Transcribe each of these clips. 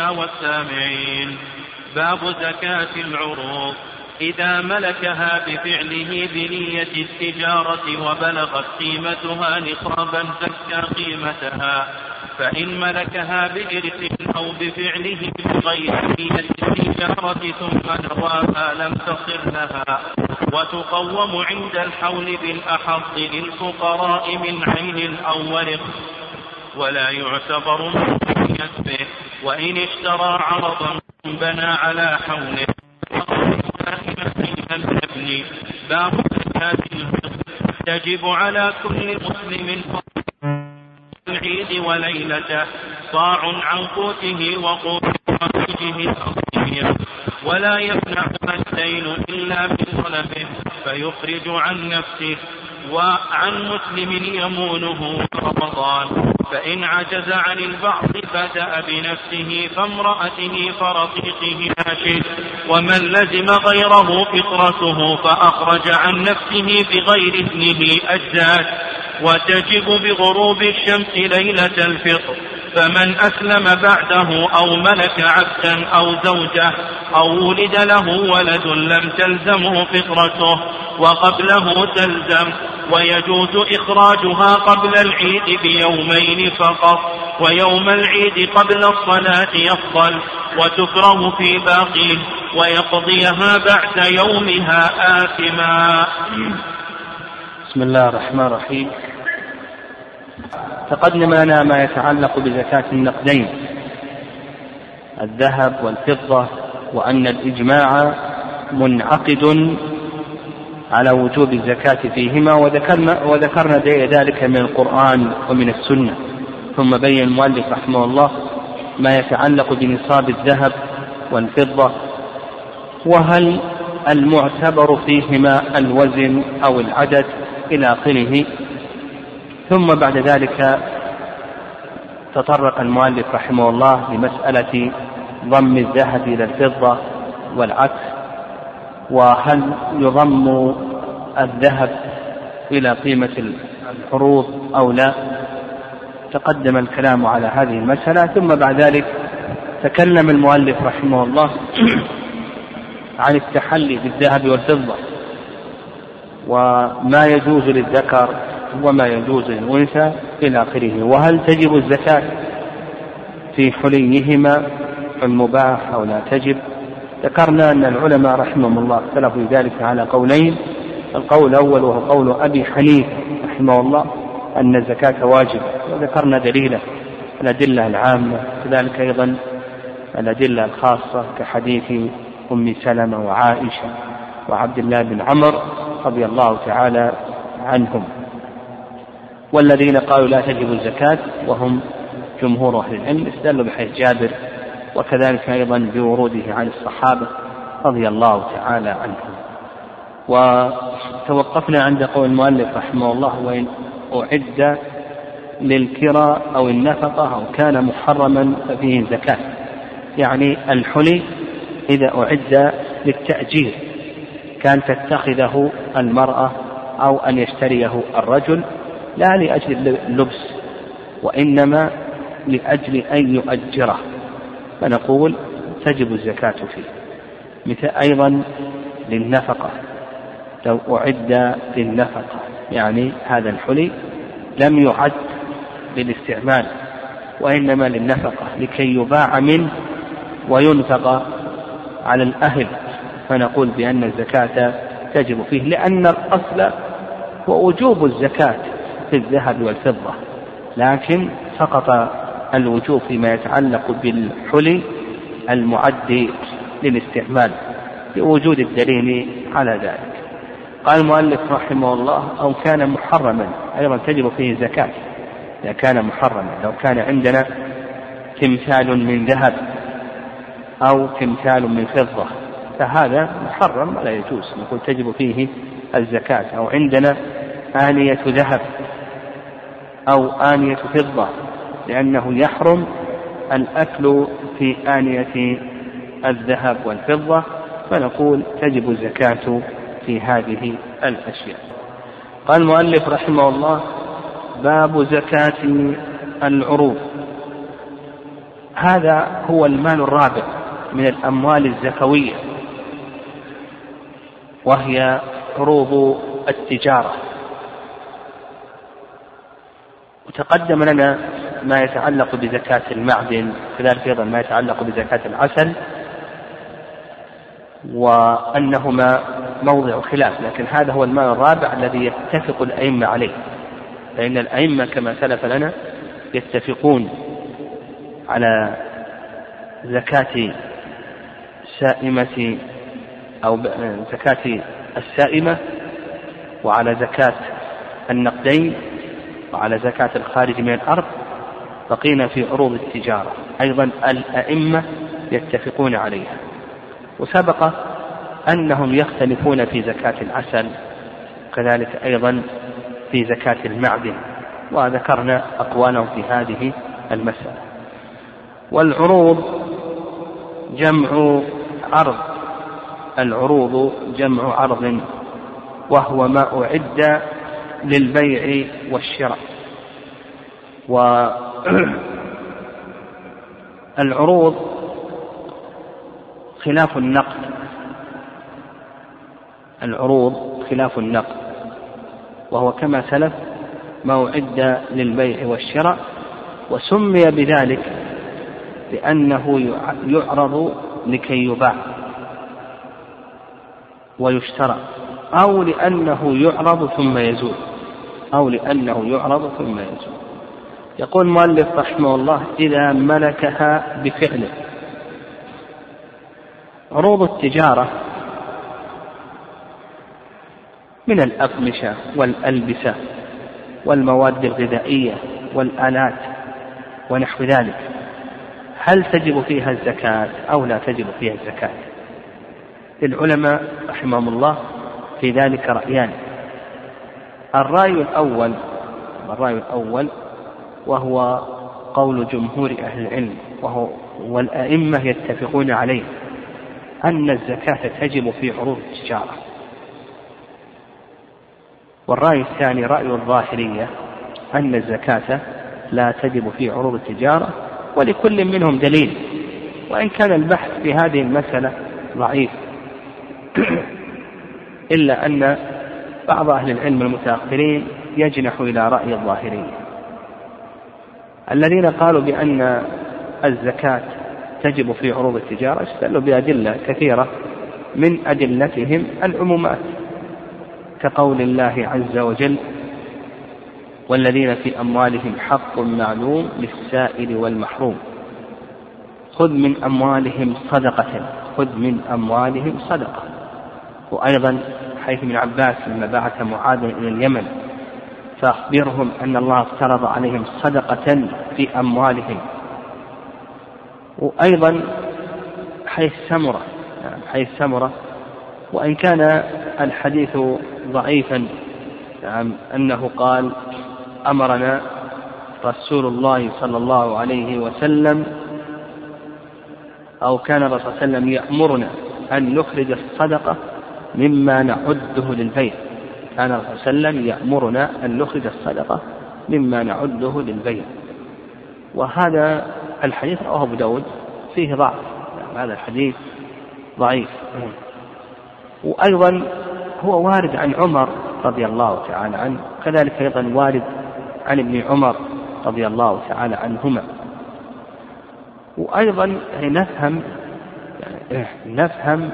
والسامعين باب زكاة العروض. إذا ملكها بفعله بنية التجارة وبلغت قيمتها نصابا زكى قيمتها. فإن ملكها بإرث أو بفعله بغير نية التجارة ثم نواها لم تصر لها. وتقوم عند الحول بالأحط للفقراء من عين أو ورق. ولا يعتبر من كسبه وإن اشترى عرضا بنى على حوله. باب زكاة تجب على كل مسلم العيد وليلته صاع عن قوته وقوت خارجه ولا يمنعها الدين إلا بطلبه فيخرج عن نفسه وعن مسلم يمونه رمضان فإن عجز عن البعض بدأ بنفسه فامرأته فرقيقه ناشد ومن لزم غيره فطرته فأخرج عن نفسه بغير إذنه أجزاد وتجب بغروب الشمس ليلة الفطر فمن أسلم بعده أو ملك عبدا أو زوجة أو ولد له ولد لم تلزمه فطرته وقبله تلزم ويجوز إخراجها قبل العيد بيومين فقط ويوم العيد قبل الصلاة يفضل وتكره في باقيه ويقضيها بعد يومها آثما. بسم الله الرحمن الرحيم. تقدم لنا ما يتعلق بزكاة النقدين الذهب والفضة وأن الإجماع منعقد على وجوب الزكاة فيهما وذكرنا وذكرنا ذلك من القرآن ومن السنة. ثم بين المؤلف رحمه الله ما يتعلق بنصاب الذهب والفضة وهل المعتبر فيهما الوزن أو العدد إلى آخره. ثم بعد ذلك تطرق المؤلف رحمه الله لمسألة ضم الذهب إلى الفضة والعكس. وهل يضم الذهب إلى قيمة العروض أو لا؟ تقدم الكلام على هذه المسألة ثم بعد ذلك تكلم المؤلف رحمه الله عن التحلي بالذهب والفضة وما يجوز للذكر وما يجوز للأنثى إلى آخره. وهل تجب الزكاة في حليهما المباح أو لا تجب؟ ذكرنا أن العلماء رحمهم الله اختلفوا ذلك على قولين. القول الأول وهو قول أبي حنيفة رحمه الله أن الزكاة واجبة وذكرنا دليله الأدلة العامة كذلك أيضا الأدلة الخاصة كحديث أم سلمة وعائشة وعبد الله بن عمر رضي الله تعالى عنهم. والذين قالوا لا تجب الزكاة وهم جمهور أهل العلم استدلوا بحديث جابر وكذلك أيضا بوروده عن الصحابة رضي الله تعالى عنهم. وتوقفنا عند قول المؤلف رحمه الله وإن أعد للكرى أو النفقة أو كان محرما ففيه زكاة. يعني الحلي إذا أعد للتأجير كان تتخذه المرأة أو أن يشتريه الرجل لا لأجل اللبس وإنما لأجل أن يؤجره. فنقول تجب الزكاة فيه. مثل أيضا للنفقة. لو أعد للنفقة يعني هذا الحلي لم يعد للاستعمال وإنما للنفقة لكي يباع منه وينفق على الأهل. فنقول بأن الزكاة تجب فيه لأن الأصل هو وجوب الزكاة في الذهب والفضة لكن سقط الوجوب فيما يتعلق بالحلي المعد للاستعمال بوجود الدليل على ذلك. قال المؤلف رحمه الله أو كان محرما. أيضا تجب فيه زكاة. إذا كان محرما لو كان عندنا تمثال من ذهب أو تمثال من فضة فهذا محرم ولا يجوز. نقول تجب فيه الزكاة. أو عندنا آنية ذهب أو آنية فضة لأنه يحرم الأكل في آنية الذهب والفضة فنقول تجب الزكاة في هذه الأشياء. قال المؤلف رحمه الله باب زكاة العروض. هذا هو المال الرابع من الأموال الزكوية وهي عروض التجارة. وتقدم لنا ما يتعلق بزكاة المعدن كذلك أيضا ما يتعلق بزكاة العسل وأنهما موضع خلاف لكن هذا هو المال الرابع الذي يتفق الأئمة عليه. فإن الأئمة كما سلف لنا يتفقون على زكاة سائمة أو زكاة السائمة وعلى زكاة النقدين وعلى زكاة الخارج من الأرض بقينا في عروض التجارة. أيضا الأئمة يتفقون عليها. وسبق أنهم يختلفون في زكاة العسل كذلك أيضا في زكاة المعدن وذكرنا أقوالهم في هذه المسألة. والعروض جمع عرض. العروض جمع عرض وهو ما أعد للبيع والشراء. والعروض خلاف النقد. العروض خلاف النقد وهو كما سلف ما أعد للبيع والشراء وسمي بذلك لأنه يعرض لكي يباع ويشترى أو لأنه يعرض ثم يزول أو لأنه يعرض ثم يزول. يقول المؤلف رحمه الله إذا ملكها بفعله. عروض التجارة من الأقمشة والألبسة والمواد الغذائية والآلات ونحو ذلك. هل تجب فيها الزكاة أو لا تجب فيها الزكاة؟ للعلماء رحمهم الله في ذلك رأيان. الرأي الأول الرأي الأول وهو قول جمهور أهل العلم وهو والأئمة يتفقون عليه أن الزكاة تجب في عروض التجارة. والرأي الثاني رأي الظاهرية أن الزكاة لا تجب في عروض التجارة ولكل منهم دليل وإن كان البحث في هذه المسألة ضعيف. إلا أن بعض أهل العلم المتأخرين يجنح إلى رأي الظاهرية. الذين قالوا بأن الزكاة تجب في عروض التجارة استدلوا بأدلة كثيرة من أدلتهم العمومات كقول الله عز وجل والذين في أموالهم حق معلوم للسائل والمحروم. خذ من أموالهم صدقة خذ من أموالهم صدقة. وأيضا حيث ابن عباس لما بعث معاذا إلى اليمن فأخبرهم أن الله افترض عليهم صدقة في أموالهم. وأيضا حيث سمرة حيث سمرة وإن كان الحديث ضعيفا نعم أنه قال أمرنا رسول الله صلى الله عليه وسلم أو كان الرسول صلى الله عليه وسلم يأمرنا أن نخرج الصدقة مما نعده للبيع كان صلى الله عليه وسلم يأمرنا أن نخرج الصدقة مما نعده للبيع. وهذا الحديث رواه أبو داود فيه ضعف. هذا الحديث ضعيف. وأيضا هو وارد عن عمر رضي الله تعالى عنه كذلك أيضا وارد عن ابن عمر رضي الله تعالى عنهما. وأيضا نفهم نفهم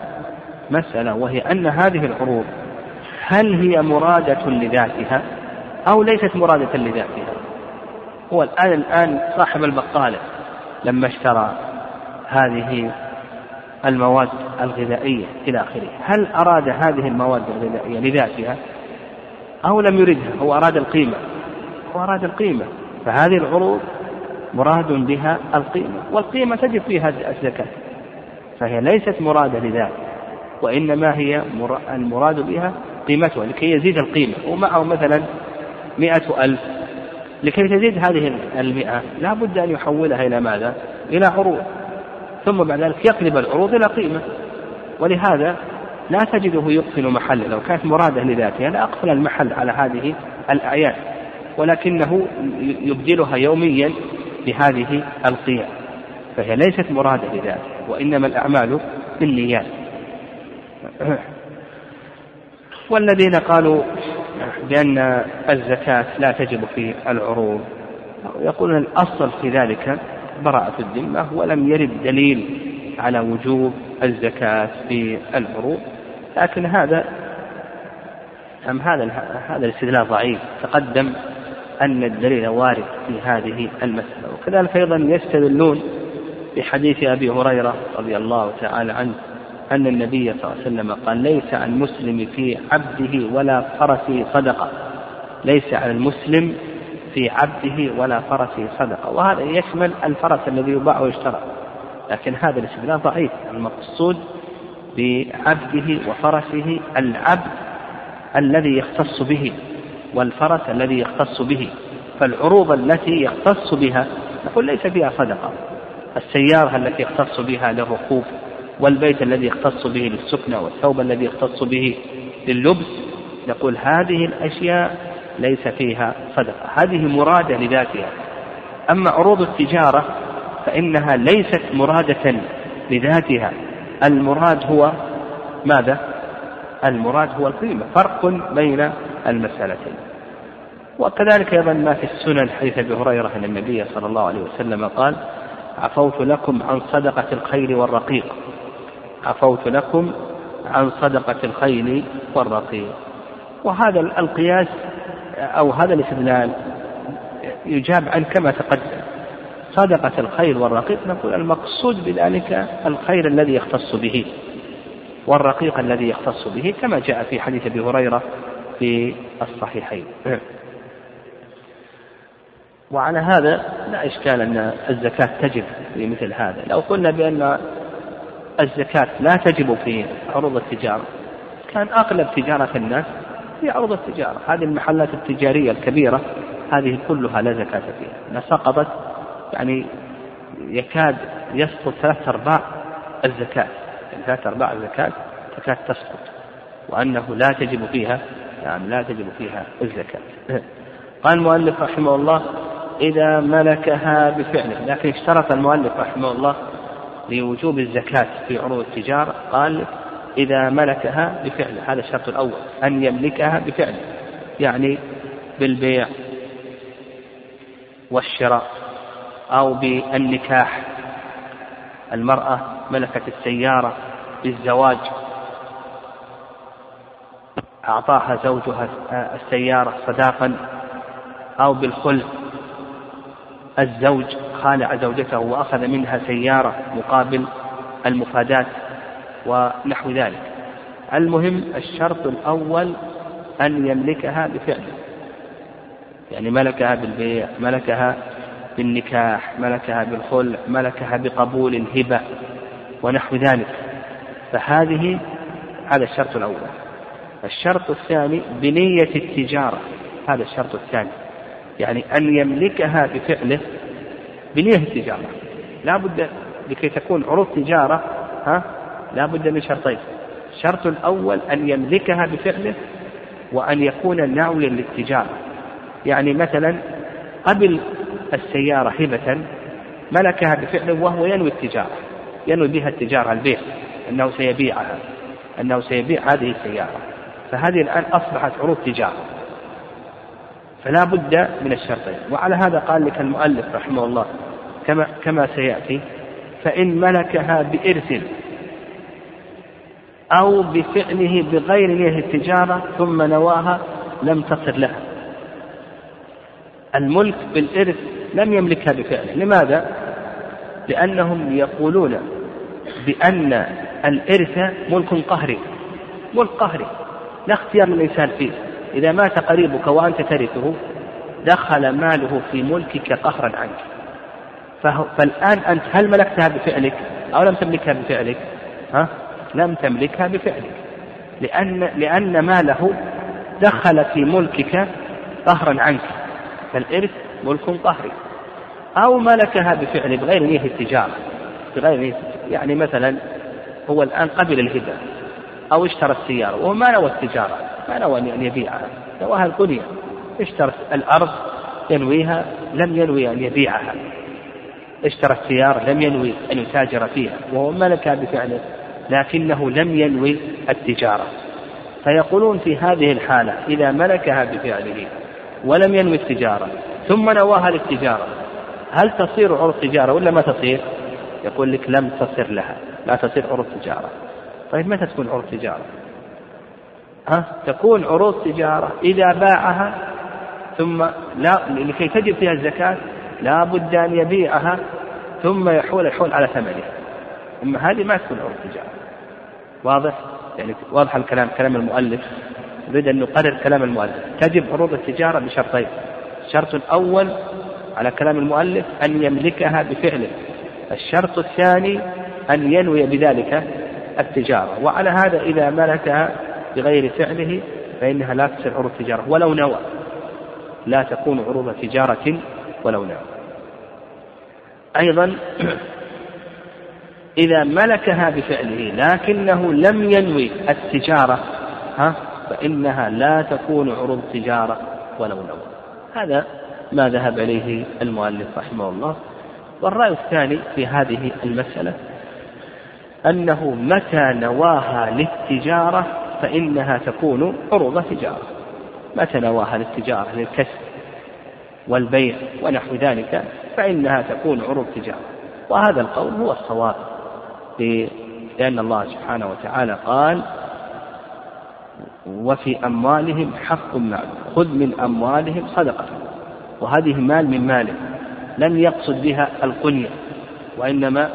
مسألة وهي أن هذه العروض هل هي مرادة لذاتها أو ليست مرادة لذاتها؟ هو الآن الآن صاحب البقالة لما اشترى هذه المواد الغذائية إلى آخره هل أراد هذه المواد الغذائية لذاتها أو لم يردها هو أراد القيمة. هو أراد القيمة. فهذه العروض مراد بها القيمة والقيمة تجب فيها الزكاة. فهي ليست مرادة لذات وإنما هي المراد بها قيمتها لكي يزيد القيمة. ومعه مثلا مئة ألف. لكي تزيد هذه المئة لا بد أن يحولها إلى ماذا؟ إلى عروض. ثم بعد ذلك يقلب العروض إلى قيمة. ولهذا لا تجده يقفل محل. لو كانت مرادة لذاتها لا أقفل المحل على هذه الأعيان ولكنه يبدلها يوميا بهذه القيم. فهي ليست مرادة بذاتها وإنما الأعمال بالنيات. والذين قالوا بأن الزكاة لا تجب في العروض. يقولون الأصل في ذلك براءة الذمة ولم يرد دليل على وجوب الزكاة في العروض. لكن هذا أم هذا هذا الاستدلال ضعيف. تقدم أن الدليل وارد في هذه المسألة. وكذلك أيضا يستدلون بحديث أبي هريرة رضي الله تعالى عنه. أن النبي صلى الله عليه وسلم قال ليس عن المسلم في عبده ولا فرسه صدقة. ليس على المسلم في عبده ولا فرسه صدقة. وهذا يشمل الفرس الذي يباع ويشترى. لكن هذا الاستدلال ضعيف. المقصود بعبده وفرسه العبد الذي يختص به والفرس الذي يختص به. فالعروض التي يختص بها نقول ليس فيها صدقة. السيارة التي يختص بها للركوب والبيت الذي يختص به للسكنة والثوب الذي يختص به لللبس. نقول هذه الأشياء ليس فيها صدقة. هذه مرادة لذاتها. أما عروض التجارة فإنها ليست مرادة لذاتها. المراد هو ماذا؟ المراد هو القيمة. فرق بين المسألتين. وكذلك أيضا ما في السنن حديث أبي هريرة أن النبي صلى الله عليه وسلم قال عفوت لكم عن صدقة الخيل والرقيق. عفوت لكم عن صدقة الخيل والرقيق. وهذا القياس أو هذا الاستدلال يجاب عن كما تقدم. صدقة الخير والرقيق نقول المقصود بذلك الخير الذي يختص به والرقيق الذي يختص به كما جاء في حديث أبي هريرة في الصحيحين. وعلى هذا لا إشكال أن الزكاة تجب في مثل هذا، لو قلنا بأن الزكاة لا تجب في عروض التجارة. كان أغلب تجارة الناس في عروض التجارة، هذه المحلات التجارية الكبيرة هذه كلها لا زكاة فيها، سقطت يعني يكاد يسقط ثلاث أرباع الزكاة. يعني ثلاث أرباع الزكاة تكاد تسقط وأنه لا تجب فيها يعني لا تجب فيها الزكاة. قال المؤلف رحمه الله إذا ملكها بفعله. لكن اشترط المؤلف رحمه الله لوجوب الزكاة في عروض التجارة قال إذا ملكها بفعله هذا الشرط الأول أن يملكها بفعله يعني بالبيع والشراء أو بالنكاح. المرأة ملكت السيارة بالزواج أعطاها زوجها السيارة صداقا أو بالخلف الزوج خالع زوجته وأخذ منها سيارة مقابل المفادات ونحو ذلك. المهم الشرط الأول أن يملكها بفعله. يعني ملكها بالبيع ملكها بالنكاح ملكها بالخلع ملكها بقبول الهبة ونحو ذلك. فهذه هذا الشرط الأول. الشرط الثاني بنية التجارة. هذا الشرط الثاني. يعني أن يملكها بفعله بنية التجارة. لا بد لكي تكون عروض تجارة ها؟ لا بد من شرطين. الشرط الأول أن يملكها بفعله وأن يكون ناويا للتجارة. يعني مثلا قبل السيارة هبة ملكها بفعله وهو ينوي التجارة. ينوي بها التجارة البيع أنه سيبيعها أنه سيبيع هذه السيارة. فهذه الآن أصبحت عروض تجارة. فلا بد من الشرطين. وعلى هذا قال لك المؤلف رحمه الله كما كما سيأتي فإن ملكها بإرث أو بفعله بغير نية التجارة ثم نواها لم تصر لها. الملك بالإرث لم يملكها بفعله. لماذا؟ لأنهم يقولون بأن الإرث ملك قهري. ملك قهري لا اختيار للإنسان فيه. إذا مات قريبك وأنت ترثه دخل ماله في ملكك قهرا عنك. فالآن أنت هل ملكتها بفعلك أو لم تملكها بفعلك؟ ها؟ لم تملكها بفعلك. لأن لأن ماله دخل في ملكك قهرا عنك. فالإرث ملك قهري. أو ملكها بفعل بغير نية التجارة. بغير نية يعني مثلا هو الآن قبل الهبة أو اشترى السيارة وهو ما نوى التجارة. ما نوى أن يبيعها نواها القنية اشترى الأرض ينويها لم ينوي أن يبيعها. اشترى السيارة لم ينوي أن يتاجر فيها. وهو ملكها بفعله لكنه لم ينوي التجارة. فيقولون في هذه الحالة إذا ملكها بفعله ولم ينوي التجارة ثم نواها للتجارة هل تصير عروض تجارة ولا ما تصير؟ يقول لك لم تصر لها لا تصير عروض تجارة. طيب متى تكون عروض تجارة؟ ها؟ تكون عروض تجارة. إذا باعها ثم لا لكي تجب فيها الزكاة لا بد أن يبيعها ثم يحول الحول على ثمنها. أما هذه ما تكون عروض تجارة. واضح؟ يعني واضح الكلام كلام المؤلف. نريد أن نقرر كلام المؤلف. تجب عروض التجارة بشرطين. الشرط الأول على كلام المؤلف أن يملكها بفعله. الشرط الثاني أن ينوي بذلك التجارة. وعلى هذا إذا ملكها بغير فعله فإنها لا تصير عروض تجارة ولو نوى. لا تكون عروض تجارة ولو نوى. أيضا إذا ملكها بفعله لكنه لم ينوي التجارة ها فإنها لا تكون عروض تجارة ولو نوى. هذا ما ذهب إليه المؤلف رحمه الله. والرأي الثاني في هذه المسألة أنه متى نواها للتجارة فإنها تكون عروض تجارة. متى نواها للتجارة للكسب والبيع ونحو ذلك فإنها تكون عروض تجارة. وهذا القول هو الصواب لأن الله سبحانه وتعالى قال وفي أموالهم حق معلوم. خذ من أموالهم صدقة. وهذه مال من ماله لم يقصد بها القنية. وإنما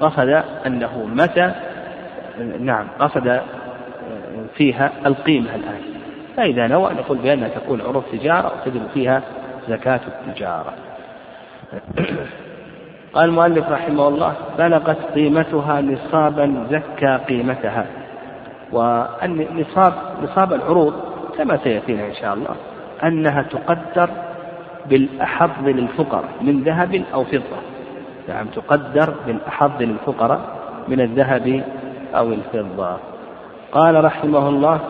قصد أنه متى؟ نعم قصد فيها القيمة الآن. فإذا نوى نقول بأنها تكون عروض تجارة وتجب فيها زكاة التجارة. قال المؤلف رحمه الله بلغت قيمتها نصابا زكى قيمتها. والنصاب نصاب العروض كما سيأتينا إن شاء الله أنها تقدر بالأحظ للفقراء من ذهب أو فضة. نعم تقدر بالأحظ للفقراء من الذهب أو الفضة. قال رحمه الله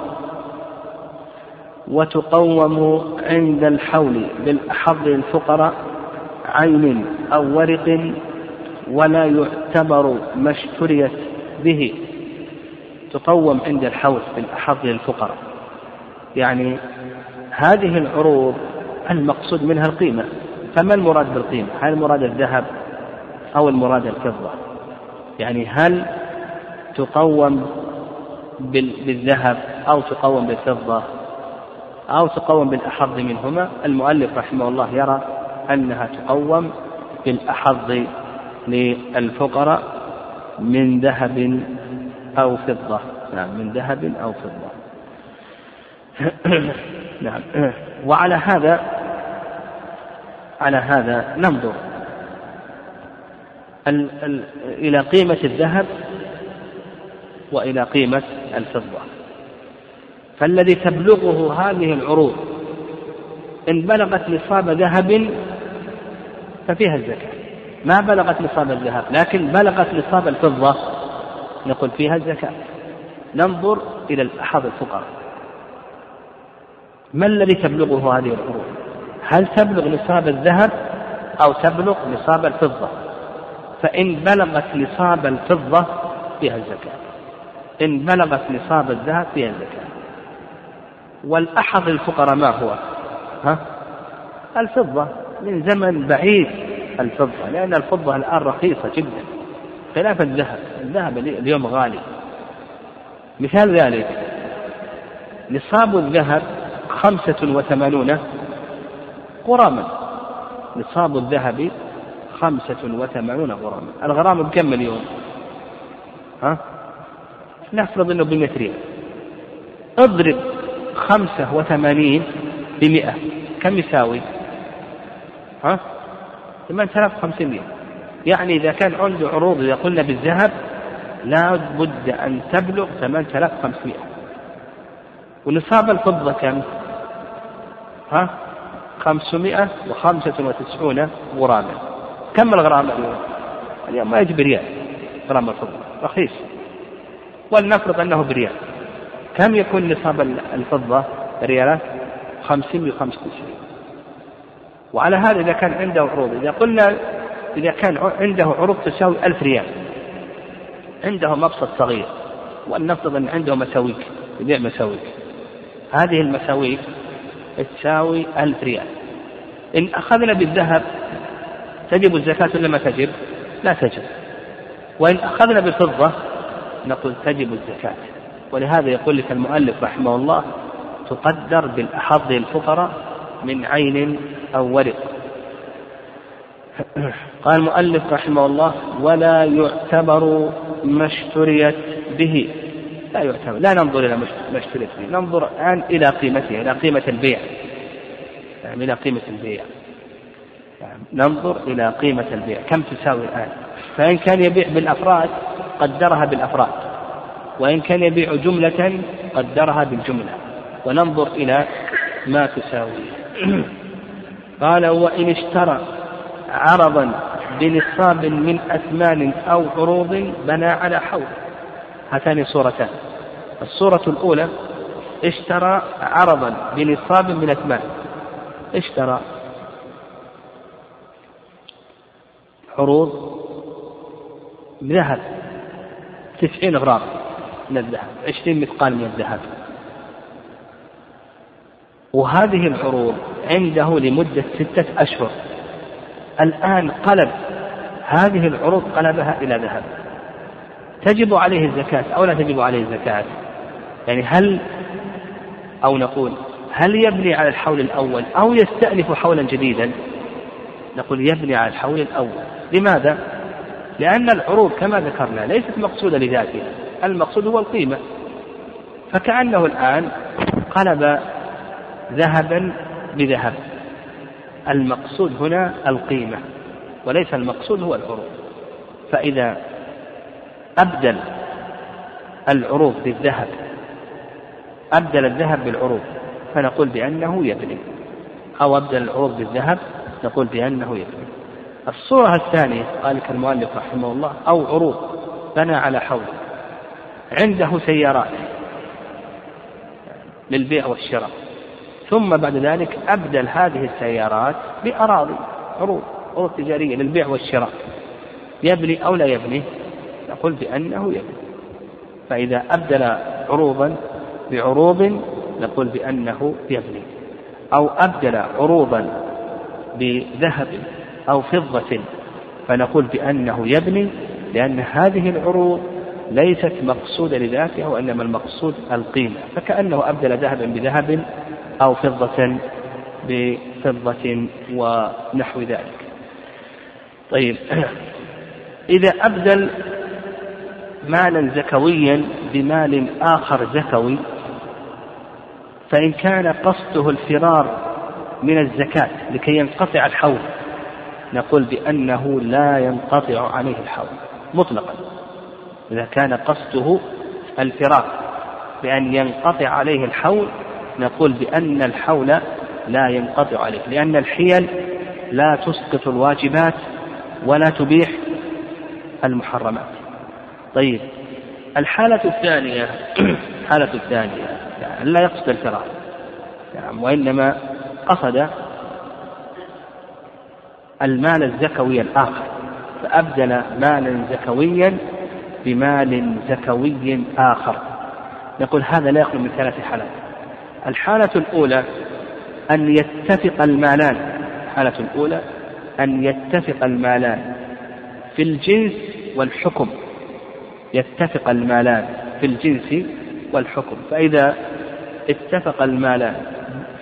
وتقوم عند الحول بالأحظ للفقراء عين أو ورق ولا يعتبر ما اشتريت به. تقوم عند الحول بالأحظ للفقراء يعني هذه العروض المقصود منها القيمة. فما المراد بالقيمة؟ هل المراد الذهب أو المراد الفضة؟ يعني هل تقوم بالذهب أو تقوم بالفضة أو تقوم بالأحظ منهما. المؤلف رحمه الله يرى أنها تقوم بالأحظ للفقراء من ذهب أو فضة. نعم من ذهب أو فضة. نعم. وعلى هذا على هذا ننظر. إلى قيمة الذهب وإلى قيمة الفضة. فالذي تبلغه هذه العروض إن بلغت نصاب ذهب ففيها الزكاة. ما بلغت نصاب الذهب لكن بلغت نصاب الفضة نقول فيها الزكاة. ننظر إلى الأحظ الفقراء. ما الذي تبلغه هذه العروض؟ هل تبلغ نصاب الذهب أو تبلغ نصاب الفضة؟ فإن بلغت نصاب الفضة فيها الزكاة. إن بلغت نصاب الذهب فيها الزكاة. والأحظ الفقراء ما هو؟ ها؟ الفضة. من زمن بعيد الفضة لأن الفضة الآن رخيصة جدا. خلاف الذهب الذهب اليوم غالي. مثال ذلك نصاب الذهب خمسة وثمانون غراما. نصاب الذهب خمسة وثمانون غراما. الغرام بكم اليوم؟ ها؟ نفرض إنه بمئة ريال اضرب خمسة وثمانين بمئة. كم يساوي؟ ها؟ ثمانية آلاف وخمسمائة يعني إذا كان عنده عروض إذا قلنا بالذهب لا بد أن تبلغ ثمانية آلاف وخمسمائة ونصاب الفضة كم؟ ها؟ خمسمائة وخمسة وتسعون غراما. كم الغرام اليوم؟ اليوم ما يجي بريال غرام الفضة. رخيص. ولنفرض أنه بريال. كم يكون نصاب الفضة ريالات؟ خمسين بخمسة وعلى هذا إذا كان عنده عروض إذا قلنا إذا كان عنده عروض تساوي ألف ريال. عنده مبسط صغير ولنفرض أن عنده مساويك يبيع مساويك. هذه المساويك تساوي ألف ريال. إن أخذنا بالذهب تجب الزكاة ولا ما تجب؟ لا تجب. وإن أخذنا بالفضة نقول تجب الزكاة. ولهذا يقول لك المؤلف رحمه الله تقدر بالأحظ الفقراء من عين أو ورق. قال المؤلف رحمه الله ولا يعتبر ما اشتريت به. لا يعتبر لا ننظر إلى ما اشتريت به ننظر الآن إلى قيمتها إلى قيمة البيع. يعني إلى قيمة البيع. يعني ننظر إلى قيمة البيع. كم تساوي الآن؟ فإن كان يبيع بالأفراد قدرها بالأفراد وإن كان يبيع جملة قدرها بالجملة وننظر إلى ما تساوي قال وإن اشترى عرضا بنصاب من أثمان أو عروض بنى على حول هاتان صورتان. الصورة الأولى اشترى عرضا بنصاب من أثمان اشترى عروض ذهب. تسعين غرام من الذهب عشرين مثقال من الذهب. وهذه العروض عنده لمدة ستة أشهر. الآن قلب هذه العروض قلبها إلى ذهب. تجب عليه الزكاة أو لا تجب عليه الزكاة؟ يعني هل أو نقول هل يبني على الحول الأول أو يستأنف حولا جديدا؟ نقول يبني على الحول الأول. لماذا؟ لأن العروض كما ذكرنا ليست مقصودة لذاتها المقصود هو القيمة. فكأنه الآن قلب ذهبا بذهب. المقصود هنا القيمة وليس المقصود هو العروض فإذا أبدل العروض بالذهب أبدل الذهب بالعروض فنقول بأنه يبني. أو أبدل العروض بالذهب نقول بأنه يبني. الصورة الثانية قال لك المؤلف رحمه الله أو عروض بنى على حول عنده سيارات للبيع والشراء ثم بعد ذلك أبدل هذه السيارات بأراضي عروض عروض تجارية للبيع والشراء يبني أو لا يبني؟ نقول بأنه يبني. فإذا أبدل عروضا بعروض نقول بأنه يبني أو أبدل عروضا بذهب أو فضة فنقول بأنه يبني لأن هذه العروض ليست مقصودة لذاتها وإنما المقصود القيمة. فكأنه أبدل ذهبا بذهب أو فضة بفضة ونحو ذلك. طيب. إذا أبدل مالا زكويا بمال آخر زكوي فإن كان قصده الفرار من الزكاة لكي ينقطع الحول نقول بأنه لا ينقطع عليه الحول مطلقا. إذا كان قصده الفرار بأن ينقطع عليه الحول نقول بأن الحول لا ينقطع عليه لأن الحيل لا تسقط الواجبات ولا تبيح المحرمات. طيب الحالة الثانية الحالة الثانية يعني لا يقصد الفرار يعني وإنما قصد المال الزكوي الآخر فأبدل مالا زكويا بمال زكوي آخر. نقول هذا لا يخلو من ثلاث حالات. الحالة الأولى أن يتفق المالان. الحالة الأولى أن يتفق المالان في الجنس والحكم. يتفق المالان في الجنس والحكم. فإذا اتفق المالان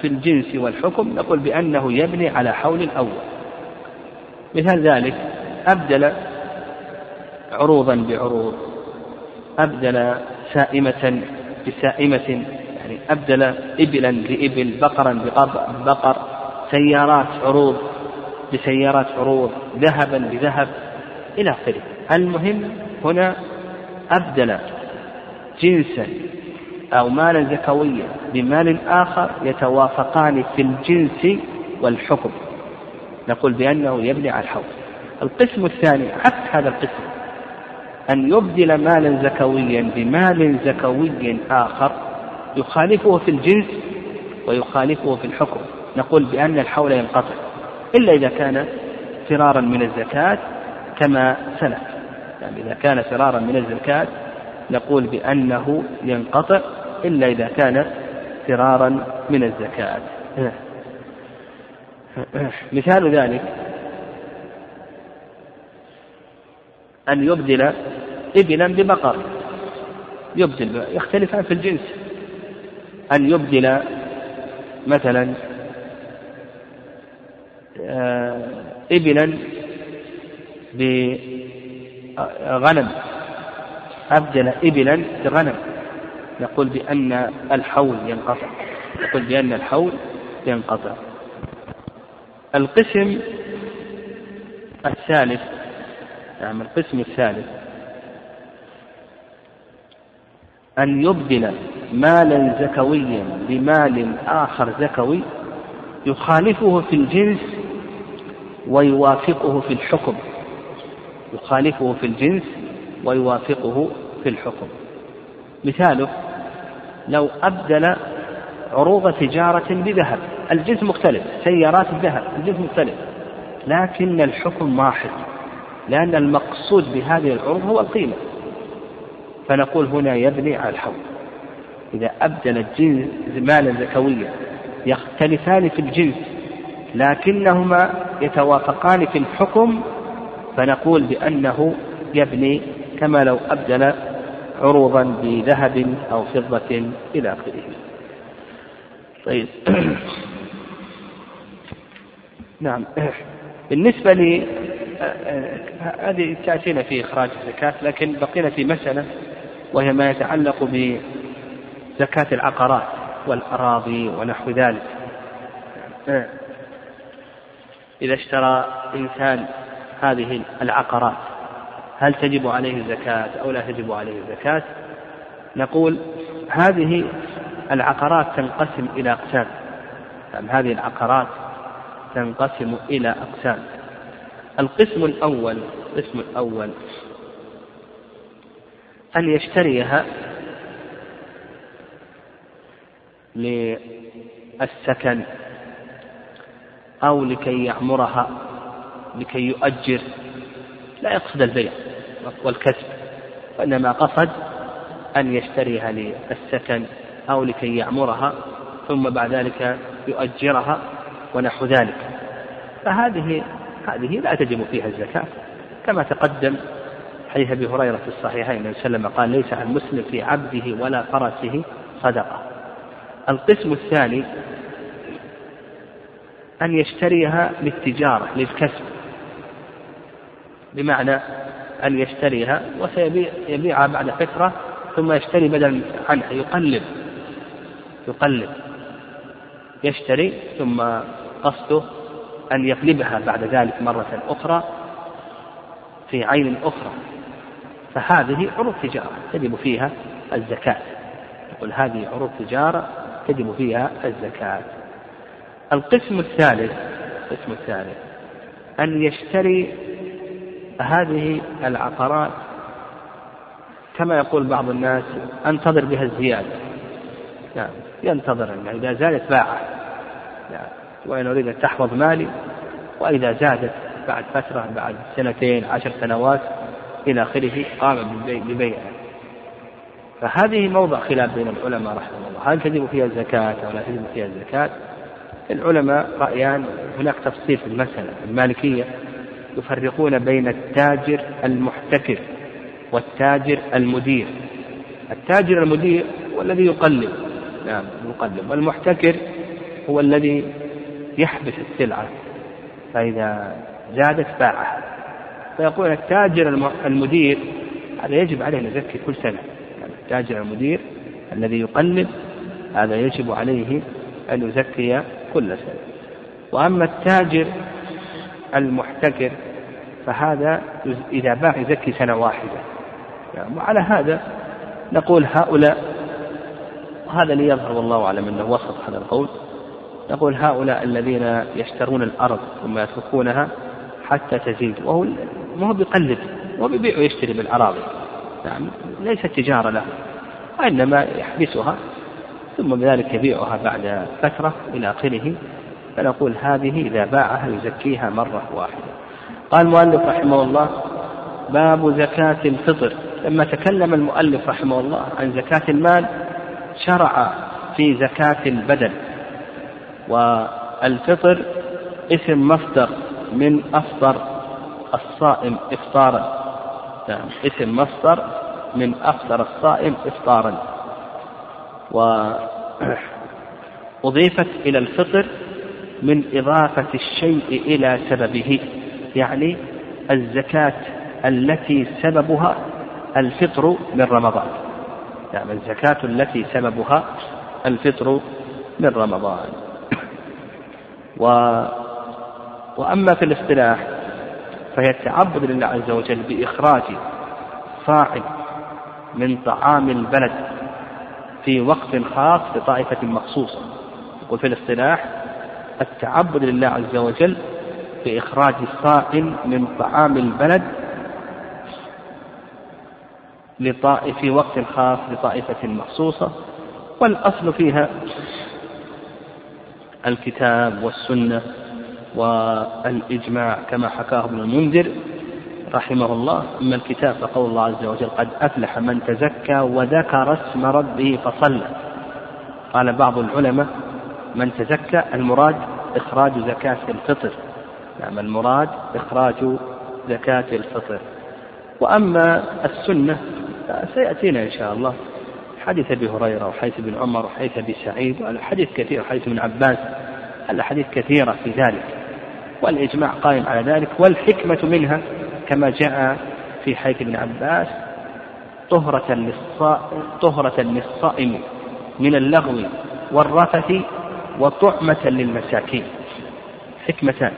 في الجنس والحكم نقول بأنه يبني على حول الأول. مثال ذلك أبدل عروضا بعروض أبدل سائمة بسائمة يعني أبدل إبلا بإبل بقرا ببقر سيارات عروض بسيارات عروض ذهبا بذهب إلى آخره. المهم هنا أبدل جنسا أو مالا زكويا بمال آخر يتوافقان في الجنس والحكم. نقول بأنه يبني على الحول القسم الثاني عكس هذا القسم أن يبدل مالا زكويا بمال زكوي آخر يخالفه في الجنس ويخالفه في الحكم. نقول بأن الحول ينقطع إلا إذا كان فرارا من الزكاة كما سلف. يعني إذا كان فرارا من الزكاة نقول بأنه ينقطع إلا إذا كان فرارا من الزكاة. مثال ذلك أن يبدل إبلا ببقر. يبدل يختلفان في الجنس. أن يبدل مثلا آه، إبلا بغنم. أبدل إبلا بغنم. نقول بأن الحول ينقطع. نقول بأن الحول ينقطع. القسم الثالث نعم القسم الثالث. أن يبدل مالا زكويا بمال آخر زكوي يخالفه في الجنس ويوافقه في الحكم. يخالفه في الجنس ويوافقه في الحكم. مثاله لو أبدل عروض تجارة بذهب الجنس مختلف سيارات الذهب الجنس مختلف. لكن الحكم واحد لأن المقصود بهذه العروض هو القيمة. فنقول هنا يبني على الحول إذا أبدل الجنس مالا زكويا يختلفان في الجنس لكنهما يتوافقان في الحكم فنقول بأنه يبني كما لو أبدل عروضا بذهب أو فضة إلى آخره. طيب. نعم. بالنسبة لي هذه تأتينا في إخراج الزكاة لكن بقينا في مسألة وهي ما يتعلق بزكاة العقارات والأراضي ونحو ذلك. إذا اشترى إنسان هذه العقارات هل تجب عليه الزكاة أو لا تجب عليه الزكاة؟ نقول هذه العقارات تنقسم إلى أقسام. يعني هذه العقارات تنقسم إلى أقسام. القسم الأول القسم الأول. أن يشتريها للسكن أو لكي يعمرها لكي يؤجر. لا يقصد البيع والكسب وإنما قصد أن يشتريها للسكن أو لكي يعمرها ثم بعد ذلك يؤجرها. ونحو ذلك فهذه هذه لا تجب فيها الزكاة كما تقدم حديث أبي هريرة في الصحيحين النبي صلى الله عليه وسلم قال ليس على المسلم في عبده ولا فرسه صدقة. القسم الثاني أن يشتريها للتجارة للكسب. بمعنى أن يشتريها وسيبيع يبيعها بعد فترة ثم يشتري بدل عنها يقلب يقلب يشتري ثم قصده أن يقلبها بعد ذلك مرة أخرى في عين أخرى. فهذه عروض تجارة تجب فيها الزكاة. يقول هذه عروض تجارة تجب فيها الزكاة. القسم الثالث القسم الثالث أن يشتري هذه العقارات كما يقول بعض الناس أنتظر بها الزيادة. يعني ينتظر أنها إذا زادت يعني وإن أريد أن تحفظ مالي وإذا زادت بعد فترة بعد سنتين عشر سنوات إلى آخره قام ببيعه فهذه موضع خلاف بين العلماء رحمه الله. هل تجب فيها الزكاة أو لا تجب فيها الزكاة؟ العلماء رأيان هناك تفصيل في المسألة المالكية يفرقون بين التاجر المحتكر والتاجر المدير. التاجر المدير هو الذي يقلب نعم يقلب والمحتكر هو الذي يحبس السلعة فإذا زادت باعها. فيقول التاجر المدير هذا يجب عليه أن يزكي كل سنة. يعني التاجر المدير الذي يقلب هذا يجب عليه أن يزكي كل سنة. وأما التاجر المحتكر فهذا إذا باع يزكي سنة واحدة. يعني وعلى هذا نقول هؤلاء وهذا اللي يظهر والله أعلم أنه وسط هذا القول. نقول هؤلاء الذين يشترون الأرض ثم يتركونها حتى تزيد وهو ما هو بيقلد هو بيبيع ويشتري بالأراضي. نعم ليست تجارة له وإنما يحبسها ثم بذلك يبيعها بعد فترة إلى آخره. فنقول هذه إذا باعها يزكيها مرة واحدة. قال المؤلف رحمه الله باب زكاة الفطر. لما تكلم المؤلف رحمه الله عن زكاة المال شرع في زكاة البدن. والفطر اسم مصدر من أفطر الصائم إفطارا. نعم اسم مصدر من أفطر الصائم إفطارا. وأضيفت إلى الفطر من إضافة الشيء إلى سببه يعني الزكاة التي سببها الفطر من رمضان. يعني الزكاة التي سببها الفطر من رمضان. و وأما في الاصطلاح فهي التعبد لله عز وجل بإخراج صاع من طعام البلد في وقت خاص لطائفة مخصوصة. وفي الاصطلاح التعبد لله عز وجل بإخراج صاع من طعام البلد في وقت خاص لطائفة مخصوصة والأصل فيها الكتاب والسنة والإجماع كما حكاه ابن المنذر رحمه الله. أما الكتاب فقول الله عز وجل قد أفلح من تزكى وذكر اسم ربه فصلى. قال بعض العلماء من تزكى المراد إخراج زكاة الفطر نعم المراد إخراج زكاة الفطر. وأما السنة سيأتينا إن شاء الله. حديث أبي هريرة وحديث ابن عمر وحديث أبي سعيد والحديث كثير حديث ابن عباس. الأحاديث كثيرة في ذلك. والإجماع قائم على ذلك. والحكمة منها كما جاء في حديث ابن عباس طهرة للصائم طهرة للصائم من اللغو والرفث وطعمة للمساكين. حكمتان.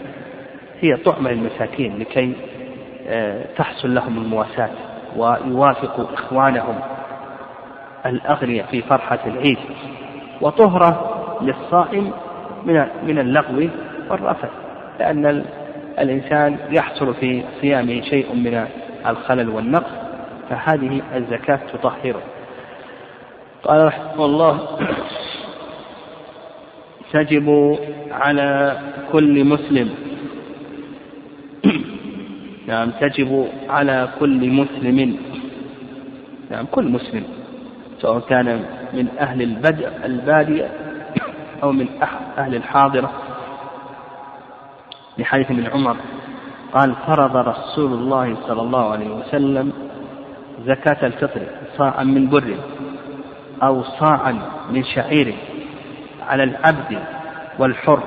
هي طعمة للمساكين لكي آه، تحصل لهم المواساة. ويوافقوا إخوانهم الأغنياء في فرحة العيد وطهرة للصائم من من اللغو والرفث لأن الإنسان يحصل في صيامه شيء من الخلل والنقص فهذه الزكاة تطهره. قال رحمه الله تجب على كل مسلم نعم تجب على كل مسلم نعم كل مسلم سواء كان من أهل البدء البادية أو من أهل الحاضرة. لحديث ابن عمر قال فرض رسول الله صلى الله عليه وسلم زكاة الفطر صاعا من بر أو صاعا من شعير على العبد والحر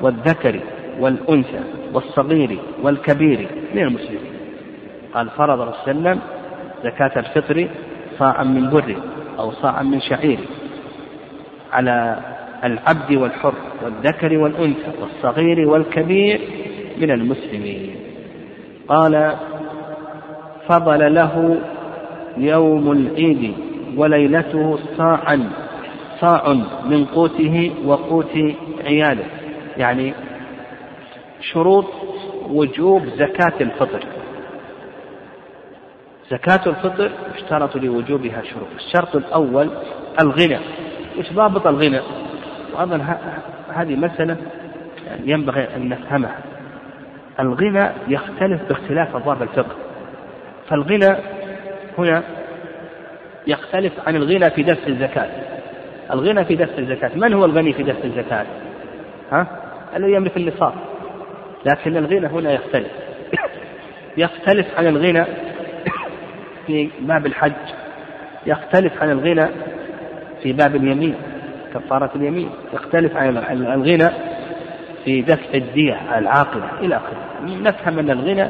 والذكر والأنثى والصغير والكبير من المسلمين. قال فرض رسول الله وسلم زكاة الفطر صاعا من بر أو صاعا من شعير على العبد والحر والذكر والأنثى والصغير والكبير من المسلمين. قال فضل له يوم العيد وليلته صاعا صاع من قوته وقوت عياله. يعني شروط وجوب زكاة الفطر. زكاة الفطر يشترط لوجوبها شروط. الشرط الأول الغنى. وش ضابط الغنى؟ وأظن هذه مسألة ينبغي أن نفهمها. الغنى يختلف باختلاف أبواب الفقه. فالغنى هنا يختلف عن الغنى في دفع الزكاة. الغنى في دفع الزكاة. من هو الغني في دفع الزكاة؟ ها؟ الذي يملك النصاب. لكن الغنى هنا يختلف. يختلف عن الغنى في باب الحج. يختلف عن الغنى في باب اليمين كفارة اليمين. يختلف عن الغنى في دفع الدية العاقلة إلى آخره. نفهم أن الغنى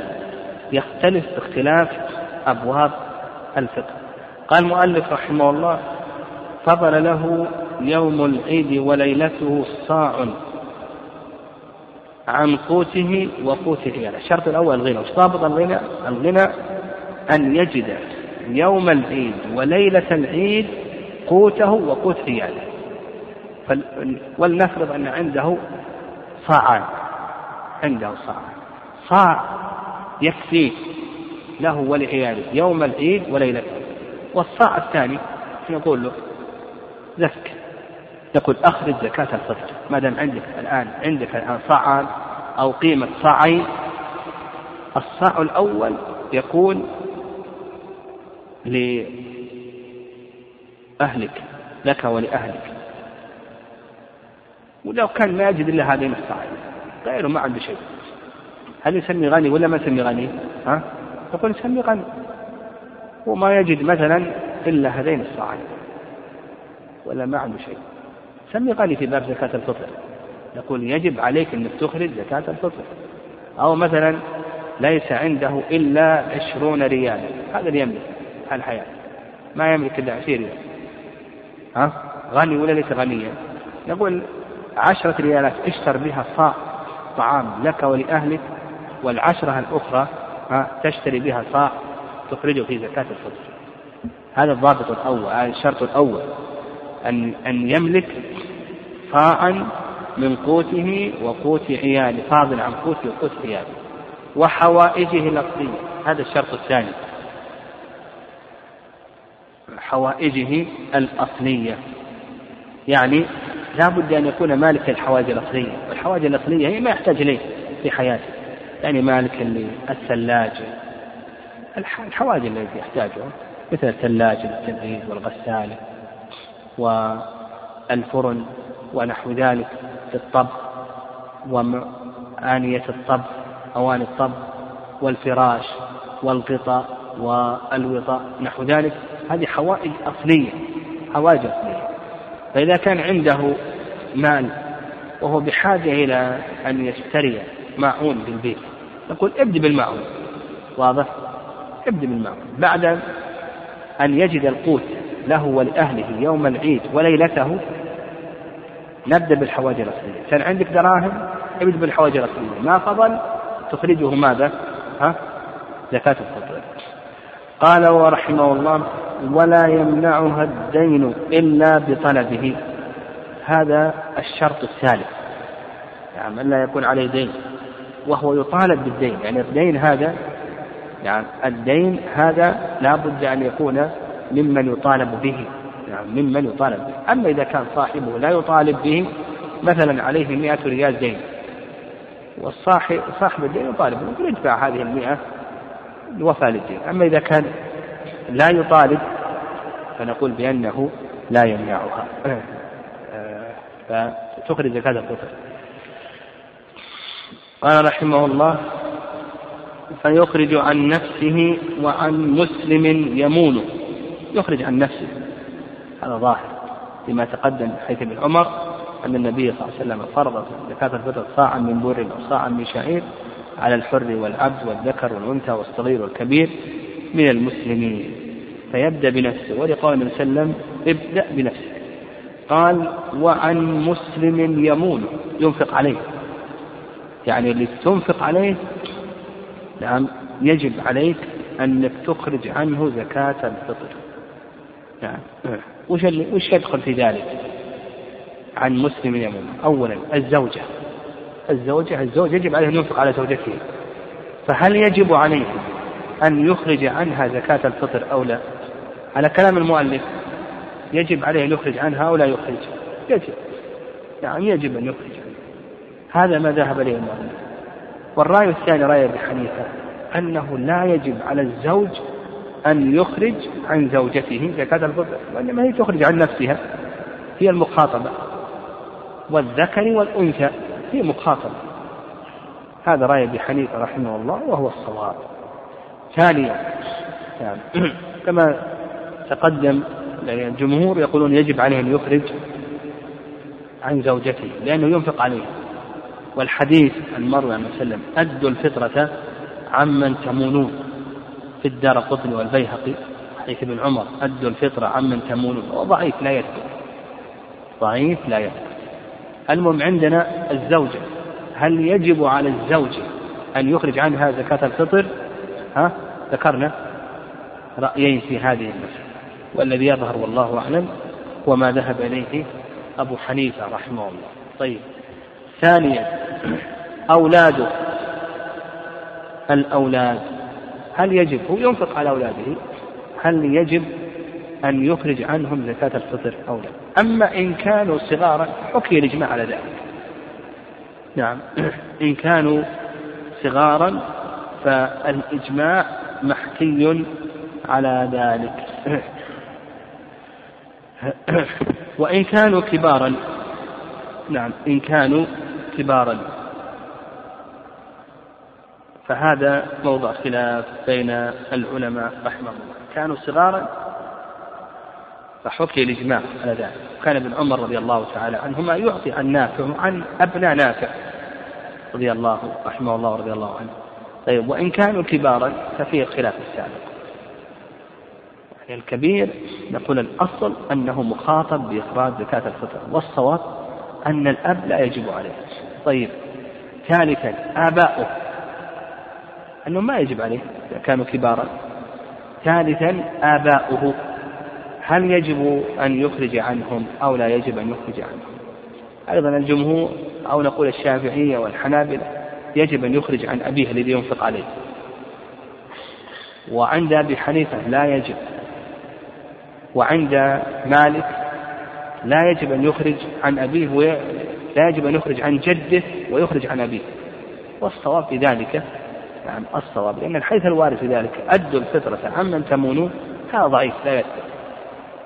يختلف باختلاف أبواب الفقه. قال المؤلف رحمه الله فضل له يوم العيد وليلته صاع عن قوته وقوت عياله الشرط الأول الغنى. ضابط الغنى؟ الغنى أن يجد يوم العيد وليلة العيد قوته وقوت عياله. ولنفرض أن عنده صاعان. عنده صاع صاع يكفيه له ولعياله يوم العيد وليلته والصاع الثاني نقول له زك يقول أخرج زكاة الفطر ما دام عندك الآن عندك الآن صاعان أو قيمة صاعين الصاع الأول يكون لأهلك لك ولأهلك ولو كان ما يجد إلا هذين الصاعين غيره ما عنده شيء هل يسمي غني ولا ما يسمي غني؟ ها؟ يقول يسمي غني وما يجد مثلا إلا هذين الصاعين ولا ما عنده شيء سمي غني في باب زكاة الفطر. يقول يجب عليك أنك تخرج زكاة الفطر. أو مثلا ليس عنده إلا عشرون ريالا هذا اللي يملك الحياة. ما يملك إلا عشرين ريال. ها؟ غني ولا ليس غنيا؟ نقول عشرة ريالات اشتر بها صاع طعام لك ولأهلك والعشرة الأخرى ها تشتري بها صاع تخرجه في زكاة الفطر. هذا الضابط الأول الشرط الأول. أن أن يملك صاعا من قوته وقوت عياله فاضل عن قوته وقوت عياله. وحوائجه الأصلية هذا الشرط الثاني. حوائجه الأصلية. يعني لا بد أن يكون مالك الحوائج الأصلية. والحوائج الأصلية هي ما يحتاج إليه في حياته. يعني مالك الثلاجة الحوائج التي يحتاجها مثل الثلاجة للتبريد والغسالة. والفرن ونحو ذلك في الطبخ وآنية الطبخ أواني الطبخ والفراش والغطاء والوطاء نحو ذلك. هذه حوائج أصلية حوائج أصلية. فإذا كان عنده مال وهو بحاجة إلى أن يشتري ماعون بالبيت نقول ابدأ بالماعون. واضح؟ ابدأ بالماعون. بعد أن يجد القوت له ولأهله يوم العيد وليلته نبدأ بالحوائج الأصلية كان عندك دراهم ابدأ بالحوائج الأصلية ما فضل تخرجه ماذا؟ ها؟ زكاة الفطر. قال ورحمه الله ولا يمنعها الدين إلا بطلبه. هذا الشرط الثالث. يعني أن لا يكون عليه دين. وهو يطالب بالدين. يعني الدين هذا يعني الدين هذا لا بد أن يكون ممن يطالب به. يعني ممن يطالب به. أما إذا كان صاحبه لا يطالب به مثلا عليه مئة ريال دين والصاحب صاحب الدين يطالب يقول ادفع هذه المئة الوفاء للدين. أما إذا كان لا يطالب فنقول بأنه لا يمنعها. فتخرج زكاة الفطر. قال رحمه الله فيخرج عن نفسه وعن مسلم يمونه. يخرج عن نفسه. هذا ظاهر لما تقدم حيث ابن عمر أن النبي صلى الله عليه وسلم فرض زكاة الفطر صاعا من بر أو صاعا من شعير على الحر والعبد والذكر والأنثى والصغير والكبير من المسلمين. فيبدأ بنفسه ولقول النبي صلى الله عليه وسلم ابدأ بنفسك قال وعن مسلم يمون ينفق عليه. يعني اللي تنفق عليه نعم يجب عليك أنك تخرج عنه زكاة الفطر. نعم. وش اللي وش يدخل في ذلك؟ عن مسلم يمون أولا الزوجة. الزوجة الزوج يجب عليه أن ينفق على زوجته. فهل يجب عليه أن يخرج عنها زكاة الفطر أو لا؟ على كلام المؤلف يجب عليه أن يخرج عنها أو لا يخرج؟ يجب. يعني يجب أن يخرج عنها. هذا ما ذهب إليه المؤلف. والرأي الثاني رأي أبي حنيفة أنه لا يجب على الزوج أن يخرج عن زوجته. زكاة الفطر وإنما هي تخرج عن نفسها. هي المخاطبة. والذكر والأنثى. هي مخاطبة. هذا رأي أبي حنيفة رحمه الله وهو الصواب. ثانيا يعني كما تقدم يعني الجمهور يقولون يجب عليه أن يخرج عن زوجته لأنه ينفق عليها والحديث عن عن وسلم أدوا الفطرة عمن تمونون. في الدار قطن والبيهقي حديث ابن عمر أدوا الفطرة عمن تمونون هو ضعيف لا يثبت ضعيف لا يثبت المهم عندنا الزوجة. هل يجب على الزوجة أن يخرج عنها زكاة الفطر؟ ها؟ ذكرنا رأيين في هذه المسألة. والذي يظهر والله أعلم هو ما ذهب إليه أبو حنيفة رحمه الله. طيب. ثانيا. أولاده الأولاد. هل يجب هو ينفق على أولاده هل يجب أن يخرج عنهم زكاة الفطر أو لا؟ أما إن كانوا صغارا حكي الإجماع على ذلك. نعم. إن كانوا صغارا فالإجماع محكي على ذلك. وإن كانوا كبارا نعم إن كانوا كبارا. فهذا موضع خلاف بين العلماء رحمه الله. كانوا صغارا فحكي الإجماع على ذلك. كان ابن عمر رضي الله تعالى عنهما يعطي عن نافع عن أبناء نافع رضي الله رحمه الله ورضي الله عنه. طيب وإن كانوا كبارا ففيه خلاف السابق. يعني الكبير نقول الأصل أنه مخاطب بإخراج زكاة الفطر والصواب أن الأب لا يجب عليه. طيب ثالثا آباؤه. أنه ما يجب عليه إذا كانوا كبارا ثالثا آباؤه. هل يجب أن يخرج عنهم أو لا يجب أن يخرج عنهم؟ أيضا الجمهور أو نقول الشافعية والحنابلة يجب أن يخرج عن أبيه الذي ينفق عليه. وعند أبي حنيفة لا يجب. وعند مالك لا يجب أن يخرج عن أبيه. لا يجب أن يخرج عن جده ويخرج عن أبيه. والصواب في ذلك نعم الصواب لأن الحديث الوارد في ذلك أدوا الفطرة عمن تمونون هذا ضعيف لا يثبت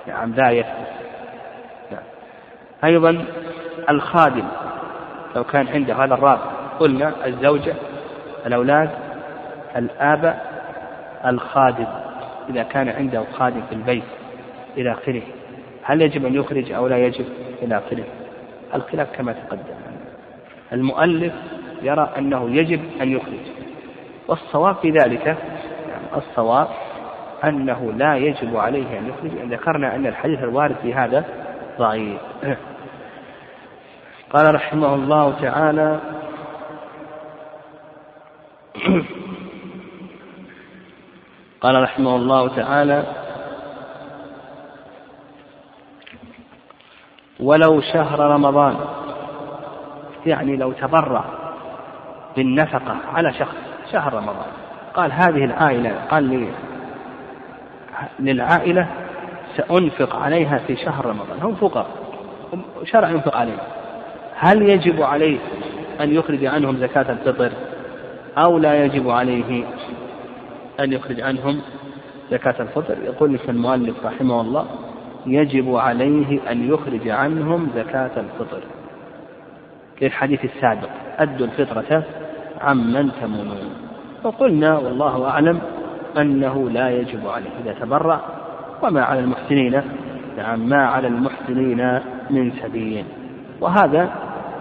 نعم لا يثبت نعم. أيضا الخادم لو كان عنده هذا الرابع قلنا الزوجة الأولاد الآباء الخادم. إذا كان عنده خادم في البيت إلى آخره هل يجب أن يخرج أو لا يجب؟ إلى آخره. الخلاف كما تقدم. المؤلف يرى أنه يجب أن يخرج. والصواب في ذلك يعني الصواب أنه لا يجب عليه أن يخرج ذكرنا أن الحديث الوارد في هذا ضعيف. قال رحمه الله تعالى قال رحمه الله تعالى ولو شهر رمضان يعني لو تبرع بالنفقة على شخص شهر رمضان. قال هذه العائلة قال لي للعائلة سأنفق عليها في شهر رمضان. هم فقراء. شرع ينفق عليهم. هل يجب عليه أن يخرج عنهم زكاة الفطر أو لا يجب عليه أن يخرج عنهم زكاة الفطر؟ يقول لك المؤلف رحمه الله يجب عليه أن يخرج عنهم زكاة الفطر. كالحديث السابق أدوا الفطرة عمن تمنون وقلنا والله أعلم أنه لا يجب عليه إذا تبرع وما على المحسنين نعم ما على المحسنين من سبيل. وهذا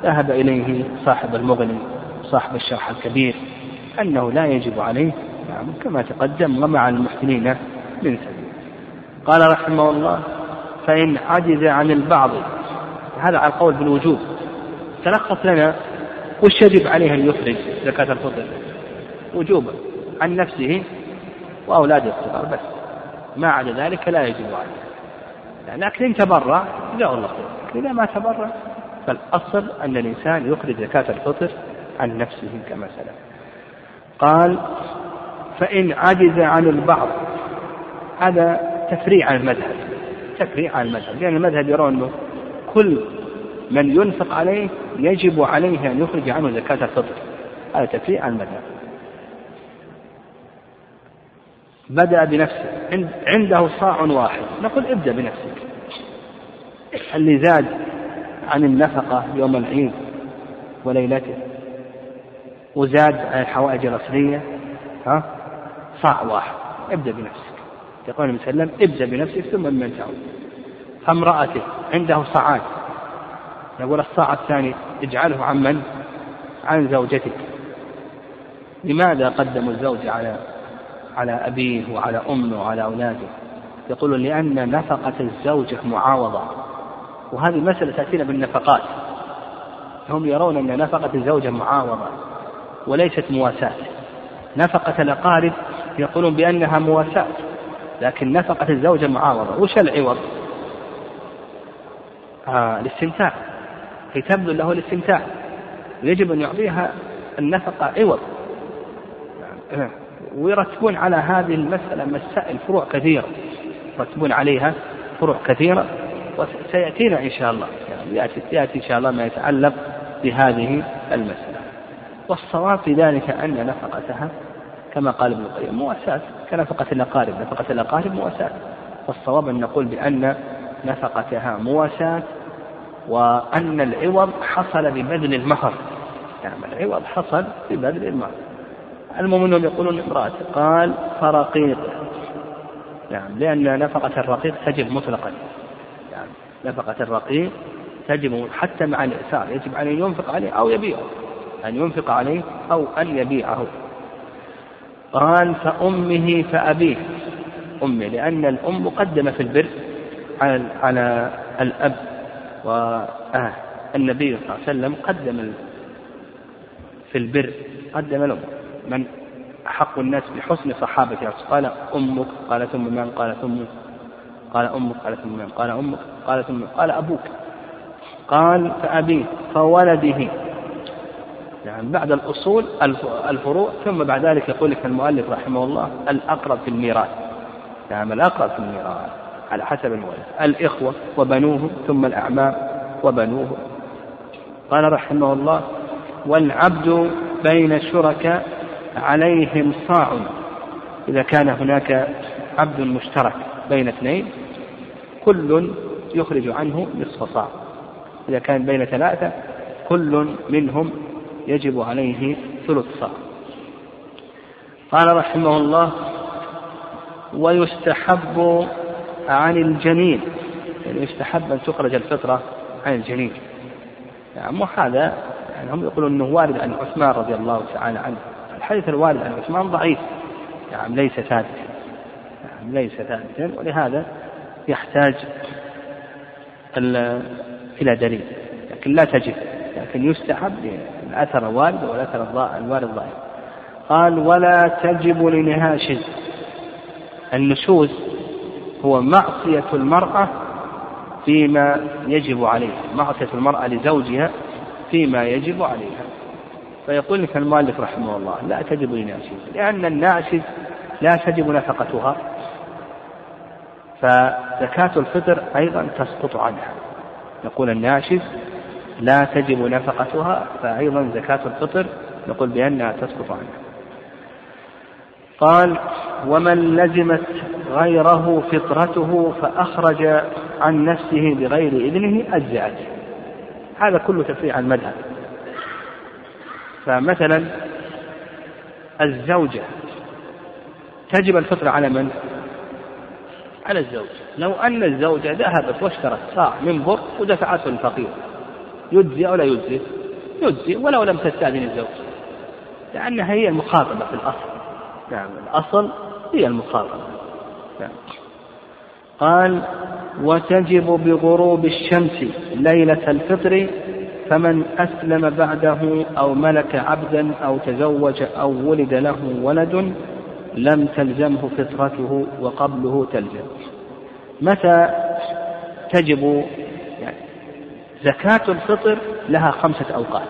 ذهب إليه صاحب المغني صاحب الشرح الكبير أنه لا يجب عليه نعم كما تقدم ومع المحسنين من سبيل. قال رحمه الله فإن عجز عن البعض هذا على القول بالوجوب تلخص لنا وش يجب عليه أن يخرج زكاة الفطر؟ وجوبا عن نفسه وأولاده الصغار بس. ما عدا ذلك لا يجب عليه. لكن إن تبرع جزاه الله خير إذا ما تبرع فالأصل أن الإنسان يخرج زكاة الفطر عن نفسه كما سلف. قال فإن عجز عن البعض هذا تفريع عن المذهب. تفريع عن المذهب. لأن المذهب يرون أنه كل من ينفق عليه يجب عليه أن يخرج عنه زكاة الفطر. هذا تفريع عن المذهب. بدأ بنفسه. عنده صاع واحد. نقول ابدأ بنفسك. اللي زاد عن النفقة يوم العيد وليلته وزاد عن الحوائج الأصلية ها؟ صاع واحد. ابدأ بنفسك. يقول النبي صلى الله عليه وسلم ابدأ بنفسك ثم بمن تعود. فامرأته عنده صاعات. يقول الصاع الثاني اجعله عن من؟ عن زوجتك. لماذا قدموا الزوج على على أبيه وعلى أمه وعلى أولاده. يقول لأن نفقة الزوجة معاوضة. وهذه مسألة تأتينا بالنفقات. هم يرون أن نفقة الزوجة معاوضة وليست مواساة. نفقة الأقارب يقولون بأنها مواساة لكن نفقة الزوجة معاوضة. وش العوض؟ آه الاستمتاع. كي تبذل له الاستمتاع. ويجب أن يعطيها النفقة عوض. ويرتبون على هذه المسألة مسائل فروع كثيرة. يرتبون عليها فروع كثيرة وسيأتينا إن شاء الله. يعني يأتي, يأتي إن شاء الله ما يتعلق بهذه المسألة. والصواب في ذلك أن نفقتها كما قال ابن القيم مواساة كنفقة الأقارب نفقة الأقارب مواساة فالصواب أن نقول بأن نفقتها مواساة وأن العوض حصل ببذل المهر. يعني العوض حصل ببذل المهر. المهم يقولون امرأة قال فرقيق. نعم لأن نفقة الرقيق تجب مطلقا. يعني نفقة الرقيق تجب حتى مع الإئسار يجب أن ينفق عليه أو يبيعه. أن ينفق عليه أو أن يبيعه. قال فأمه فأبيه. أمه لأن الأم مقدمة في البر على على الأب. والنبي صلى الله عليه وسلم قدم في البر قدم الأم. من أحق الناس بحسن صحابة قال أمك قالت أم من قالت أمك قال أمك قالت أم من قال أمك قالت أم قال أبوك. قال فأبيه فولده. يعني بعد الأصول الفروع ثم بعد ذلك يقول لك المؤلف رحمه الله الأقرب في الميراث. نعم الأقرب في الميراث على حسب المؤلف. الإخوة وبنوه ثم الأعمام وبنوه. قال رحمه الله والعبد بين الشركاء عليهم صاع. إذا كان هناك عبد مشترك بين اثنين كل يخرج عنه نصف صاع. إذا كان بين ثلاثة كل منهم يجب عليه ثلث صاع. قال رحمه الله ويستحب عن الجنين. يعني يستحب أن تخرج الفطرة عن الجنين. يعني وهذا يعني هم يقولون أنه وارد عن عثمان رضي الله تعالى عنه. الحديث الوارد عن عثمان ضعيف. يعني ليس ثابتا. يعني ليس ثابتا. ولهذا يحتاج إلى دليل. لكن لا تجد. لكن يستحب الأثر الوارد والأثر الوارد ضعيف قال ولا تجب لنهاشز النشوز هو معصية المرأة فيما يجب عليها. معصية المرأة لزوجها فيما يجب عليها. فيقول لك المؤلف رحمه الله لا تجب لناشز لأن الناشز لا تجب نفقتها فزكاة الفطر أيضا تسقط عنها. يقول الناشز لا تجب نفقتها فأيضا زكاة الفطر نقول بأنها تسقط عنها. قال ومن لزمت غيره فطرته فأخرج عن نفسه بغير إذنه أجزأت هذا كله تفريع المذهب. فمثلا الزوجة تجب الفطرة على من؟ على الزوج لو أن الزوجة ذهبت واشترت صاع من بر ودفعته للفقير يجزي أو لا يجزي؟ يجزي ولو لم تستأذن الزوج لأنها هي المخاطبة في الأصل نعم الأصل هي المخاطبة نعم. قال وتجب بغروب الشمس ليلة الفطر فمن أسلم بعده أو ملك عبدا أو تزوج أو ولد له ولد لم تلزمه فطرته وقبله تلزم. متى تجب يعني زكاة الفطر لها خمسة أوقات.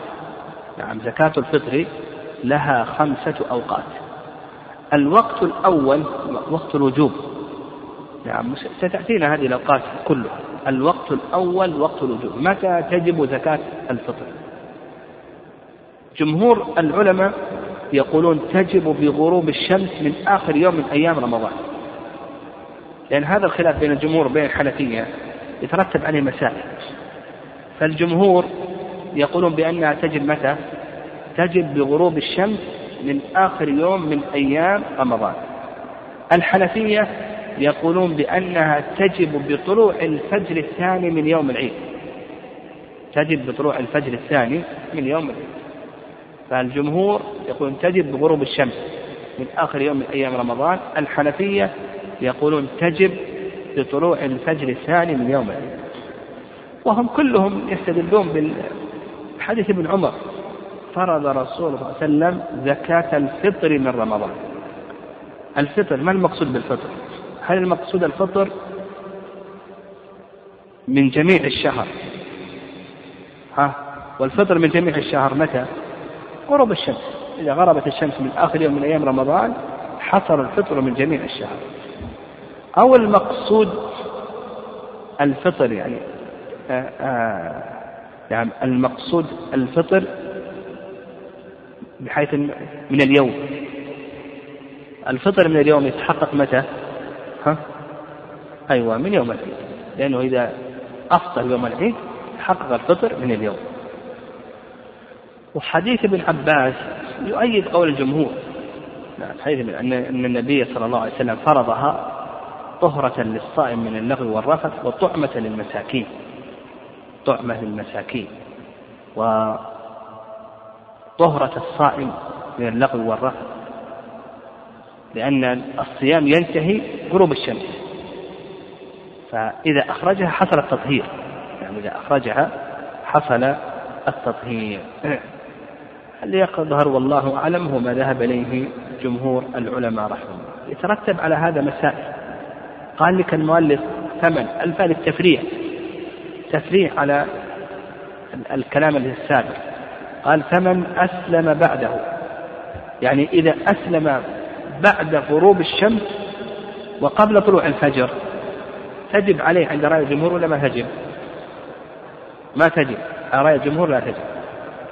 نعم زكاة الفطر لها خمسة أوقات. الوقت الأول وقت الوجوب. نعم ستأتينا هذه الأوقات كلها. الوقت الأول وقت الوجوب. متى تجب زكاة الفطر؟ جمهور العلماء يقولون تجب بغروب الشمس من آخر يوم من أيام رمضان. لأن هذا الخلاف بين الجمهور وبين الحنفية يترتب عليه مسائل فالجمهور يقولون بأنها تجب متى؟ تجب بغروب الشمس من آخر يوم من أيام رمضان. الحنفية يقولون بأنها تجب بطلوع الفجر الثاني من يوم العيد. تجب بطلوع الفجر الثاني من يوم العيد. فالجمهور يقولون تجب بغروب الشمس من آخر يوم من أيام رمضان. الحنفية يقولون تجب بطلوع الفجر الثاني من يوم العيد. وهم كلهم يستدلون بحديث ابن عمر. فرض رسول الله صلى الله عليه وسلم زكاة الفطر من رمضان. الفطر ما المقصود بالفطر؟ هل المقصود الفطر من جميع الشهر؟ ها؟ والفطر من جميع الشهر متى؟ غروب الشمس. إذا غربت الشمس من آخر يوم من أيام رمضان حصل الفطر من جميع الشهر. أو المقصود الفطر يعني آآ آآ يعني المقصود الفطر بحيث من اليوم. الفطر من اليوم يتحقق متى؟ ها؟ أيوة من يوم العيد. لأنه إذا أفطر يوم العيد حقق الفطر من اليوم. وحديث ابن عباس يؤيد قول الجمهور. نعم حديث أن النبي صلى الله عليه وسلم فرضها طهرة للصائم من اللغو والرفث وطعمة للمساكين. طعمة للمساكين. وطهرة الصائم من اللغو والرفث. لأن الصيام ينتهي غروب الشمس. فإذا أخرجها حصل التطهير. يعني إذا أخرجها حصل التطهير. اللي يظهر والله أعلم؟ هو ما ذهب إليه جمهور العلماء رحمه الله. يترتب على هذا مسائل. قال لك المؤلف ثمن الفاء للتفريع. تفريع على الكلام السابق. قال ثمن أسلم بعده. يعني إذا أسلم بعد غروب الشمس وقبل طلوع الفجر. تجب عليه عند رأي الجمهور ولا ما تجب؟ ما تجب. على رأي الجمهور لا تجب.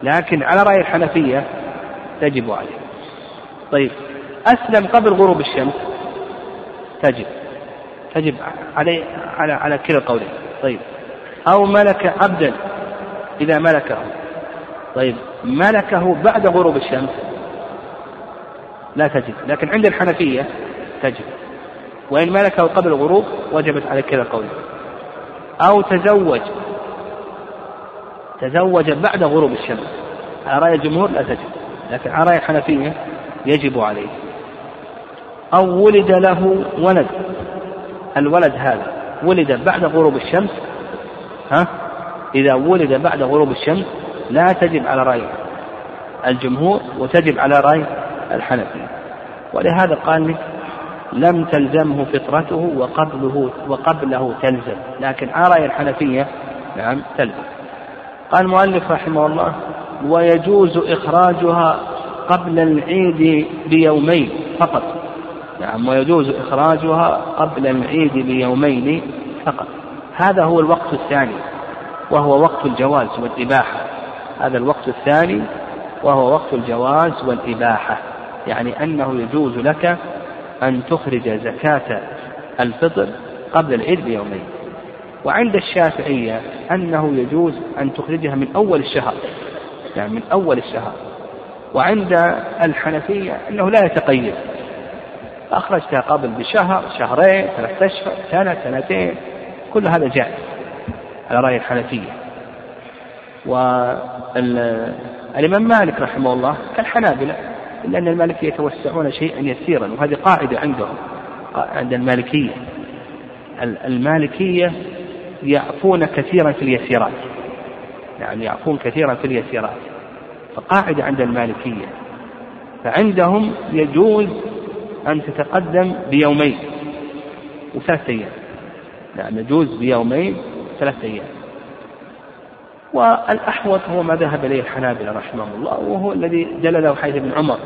لكن على رأي الحنفية تجب عليه. طيب. أسلم قبل غروب الشمس؟ تجب. تجب عليه على على كلا القولين طيب. أو ملك عبدا إذا ملكه. طيب. ملكه بعد غروب الشمس؟ لا تجب لكن عند الحنفية تجب وإن ملكه قبل الغروب وجبت على كلا القولين أو تزوج. تزوج بعد غروب الشمس. على رأي الجمهور لا تجب لكن على رأي الحنفية يجب عليه. أو ولد له ولد. الولد هذا ولد بعد غروب الشمس. ها؟ إذا ولد بعد غروب الشمس لا تجب على رأي الجمهور وتجب على رأي الحنفية ولهذا قال لك لم تلزمه فطرته وقبله وقبله تلزم. لكن على رأي الحنفية نعم تلزم. قال المؤلف رحمه الله ويجوز إخراجها قبل العيد بيومين فقط. نعم ويجوز إخراجها قبل العيد بيومين فقط. هذا هو الوقت الثاني وهو وقت الجواز والإباحة. هذا الوقت الثاني وهو وقت الجواز والإباحة. يعني أنه يجوز لك أن تخرج زكاة الفطر قبل العيد بيومين. وعند الشافعية أنه يجوز أن تخرجها من أول الشهر يعني من أول الشهر. وعند الحنفية أنه لا يتقيد. أخرجتها قبل بشهر شهرين ثلاثة أشهر سنة سنتين كل هذا جائز على رأي الحنفية. والإمام مالك رحمه الله كالحنابلة إلا أن المالكية يتوسعون شيئا يسيرا وهذه قاعدة عندهم عند المالكية. المالكية يعفون كثيرا في اليسيرات يعني يعفون كثيرا في اليسيرات. فقاعدة عند المالكية. فعندهم يجوز أن تتقدم بيومين وثلاثة أيام. نعم يجوز بيومين ثلاثة أيام. والأحوط هو ما ذهب إليه الحنابلة رحمهم الله وهو الذي دلله حيث ابن عمر.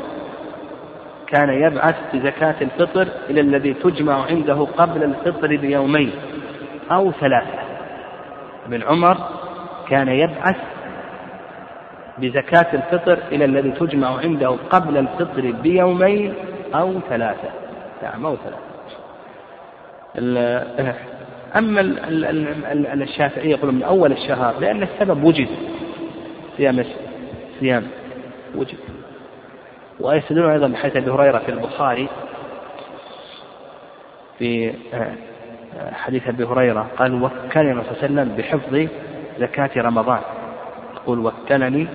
كان يبعث بزكاة الفطر إلى الذي تجمع عنده قبل الفطر بيومين أو ثلاثة. ابن عمر كان يبعث بزكاة الفطر إلى الذي تجمع عنده قبل الفطر بيومين أو ثلاثة نعم أو ثلاثة. أما الشافعية يقولون من أول الشهر لأن السبب وجد. صيام صيام وجد. ويستدلون أيضا بحديث أبي هريرة في البخاري في آه، حديث أبي هريرة قال وكلني الرسول صلى الله عليه وسلم بحفظ زكاة رمضان. يقول وكلني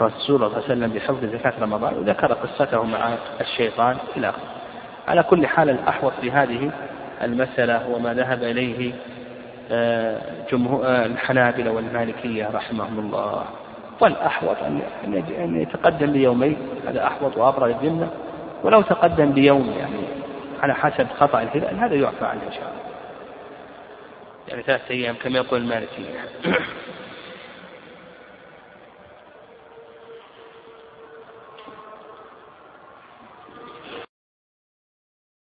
الرسول صلى الله عليه وسلم بحفظ زكاة رمضان. وذكر قصته مع الشيطان إلى آخره. على كل حال الأحوط في هذه المسألة هو ما ذهب إليه آه، آه، الحنابلة والمالكية رحمهم الله. والأحوط أن يتقدم بيومين هذا أحوط وأبرى للذمة ولو تقدم بيوم يعني على حسب خطأ الهلال هذا يعفى عنه إن شاء الله. يعني ثلاثة أيام كما يقول المالكية.